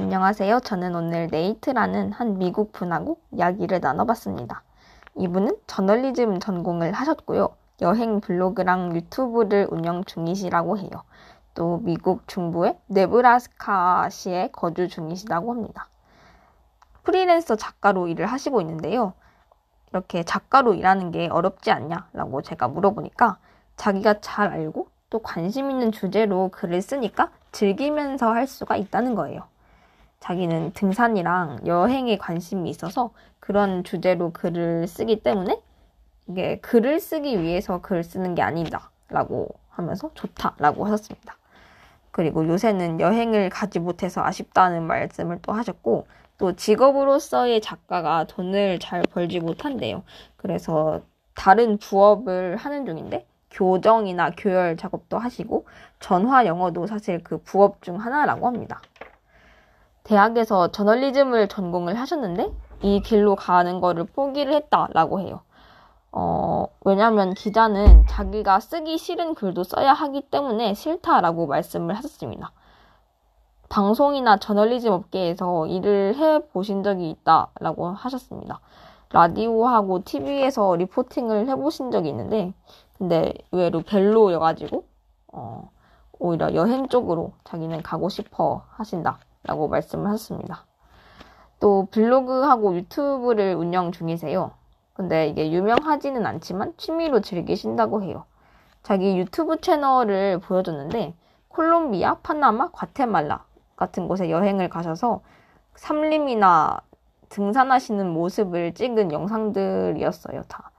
안녕하세요. 저는 오늘 네이트라는 한 미국 분하고 이야기를 나눠봤습니다. 이분은 저널리즘 전공을 하셨고요. 여행 블로그랑 유튜브를 운영 중이시라고 해요. 또 미국 중부의 네브라스카시에 거주 중이시다고 합니다. 프리랜서 작가로 일을 하시고 있는데요. 이렇게 작가로 일하는 게 어렵지 않냐라고 제가 물어보니까 자기가 잘 알고 또 관심 있는 주제로 글을 쓰니까 즐기면서 할 수가 있다는 거예요. 자기는 등산이랑 여행에 관심이 있어서 그런 주제로 글을 쓰기 때문에 이게 글을 쓰기 위해서 글을 쓰는 게 아니다 라고 하면서 좋다 라고 하셨습니다. 그리고 요새는 여행을 가지 못해서 아쉽다는 말씀을 또 하셨고 또 직업으로서의 작가가 돈을 잘 벌지 못한대요. 그래서 다른 부업을 하는 중인데 교정이나 교열 작업도 하시고 전화 영어도 사실 그 부업 중 하나라고 합니다. 대학에서 저널리즘을 전공을 하셨는데 이 길로 가는 거를 포기를 했다라고 해요. 어, 왜냐면 기자는 자기가 쓰기 싫은 글도 써야 하기 때문에 싫다라고 말씀을 하셨습니다. 방송이나 저널리즘 업계에서 일을 해 보신 적이 있다라고 하셨습니다. 라디오하고 TV에서 리포팅을 해 보신 적이 있는데, 근데 의외로 별로여가지고, 어, 오히려 여행 쪽으로 자기는 가고 싶어 하신다. 라고 말씀을 하셨습니다. 또 블로그하고 유튜브를 운영 중이세요. 근데 이게 유명하지는 않지만 취미로 즐기신다고 해요. 자기 유튜브 채널을 보여줬는데 콜롬비아, 파나마, 과테말라 같은 곳에 여행을 가셔서 삼림이나 등산하시는 모습을 찍은 영상들이었어요, 다.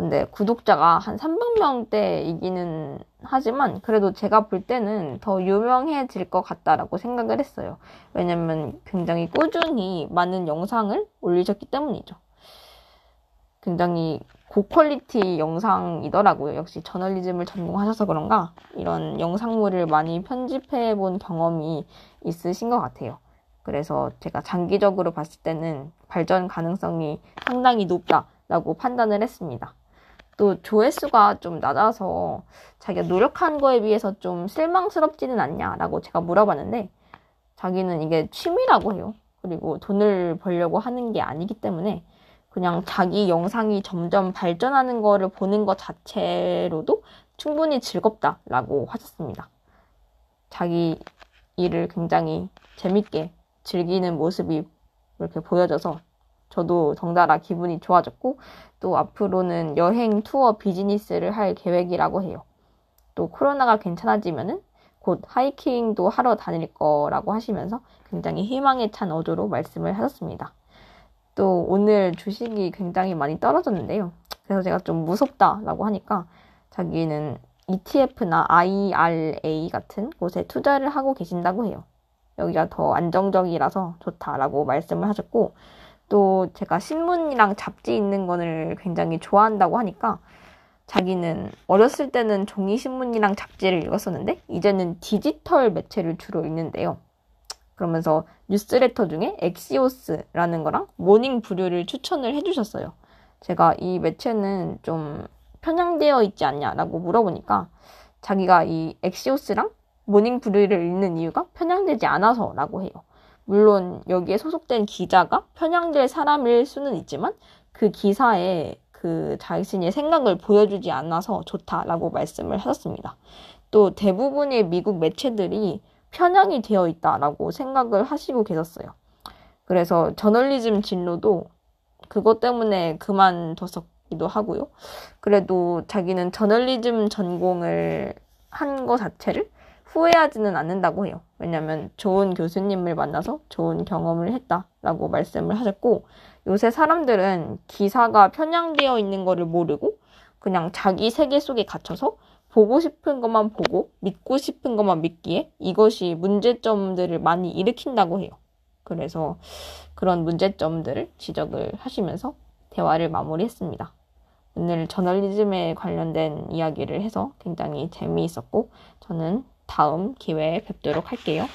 근데 구독자가 한 300명대이기는 하지만 그래도 제가 볼 때는 더 유명해질 것 같다라고 생각을 했어요. 왜냐면 굉장히 꾸준히 많은 영상을 올리셨기 때문이죠. 굉장히 고퀄리티 영상이더라고요. 역시 저널리즘을 전공하셔서 그런가 이런 영상물을 많이 편집해 본 경험이 있으신 것 같아요. 그래서 제가 장기적으로 봤을 때는 발전 가능성이 상당히 높다라고 판단을 했습니다. 또 조회수가 좀 낮아서 자기가 노력한 거에 비해서 좀 실망스럽지는 않냐라고 제가 물어봤는데 자기는 이게 취미라고 해요. 그리고 돈을 벌려고 하는 게 아니기 때문에 그냥 자기 영상이 점점 발전하는 거를 보는 것 자체로도 충분히 즐겁다라고 하셨습니다. 자기 일을 굉장히 재밌게 즐기는 모습이 이렇게 보여져서 저도 덩달아 기분이 좋아졌고 또 앞으로는 여행 투어 비즈니스를 할 계획이라고 해요. 또 코로나가 괜찮아지면은 곧 하이킹도 하러 다닐 거라고 하시면서 굉장히 희망에 찬 어조로 말씀을 하셨습니다. 또 오늘 주식이 굉장히 많이 떨어졌는데요. 그래서 제가 좀 무섭다라고 하니까 자기는 ETF나 IRA 같은 곳에 투자를 하고 계신다고 해요. 여기가 더 안정적이라서 좋다라고 말씀을 하셨고 또 제가 신문이랑 잡지 읽는 거를 굉장히 좋아한다고 하니까 자기는 어렸을 때는 종이 신문이랑 잡지를 읽었었는데 이제는 디지털 매체를 주로 읽는대요. 그러면서 뉴스레터 중에 Axios라는 거랑 Morning Brew를 추천을 해주셨어요. 제가 이 매체는 좀 편향되어 있지 않냐라고 물어보니까 자기가 이 Axios랑 Morning Brew를 읽는 이유가 편향되지 않아서라고 해요. 물론 여기에 소속된 기자가 편향될 사람일 수는 있지만 그 기사에 그 자신의 생각을 보여주지 않아서 좋다라고 말씀을 하셨습니다. 또 대부분의 미국 매체들이 편향이 되어 있다라고 생각을 하시고 계셨어요. 그래서 저널리즘 진로도 그것 때문에 그만뒀었기도 하고요. 그래도 자기는 저널리즘 전공을 한 거 자체를 후회하지는 않는다고 해요. 왜냐면 좋은 교수님을 만나서 좋은 경험을 했다라고 말씀을 하셨고 요새 사람들은 기사가 편향되어 있는 거를 모르고 그냥 자기 세계 속에 갇혀서 보고 싶은 것만 보고 믿고 싶은 것만 믿기에 이것이 문제점들을 많이 일으킨다고 해요. 그래서 그런 문제점들을 지적을 하시면서 대화를 마무리했습니다. 오늘 저널리즘에 관련된 이야기를 해서 굉장히 재미있었고 저는 다음 기회에 뵙도록 할게요.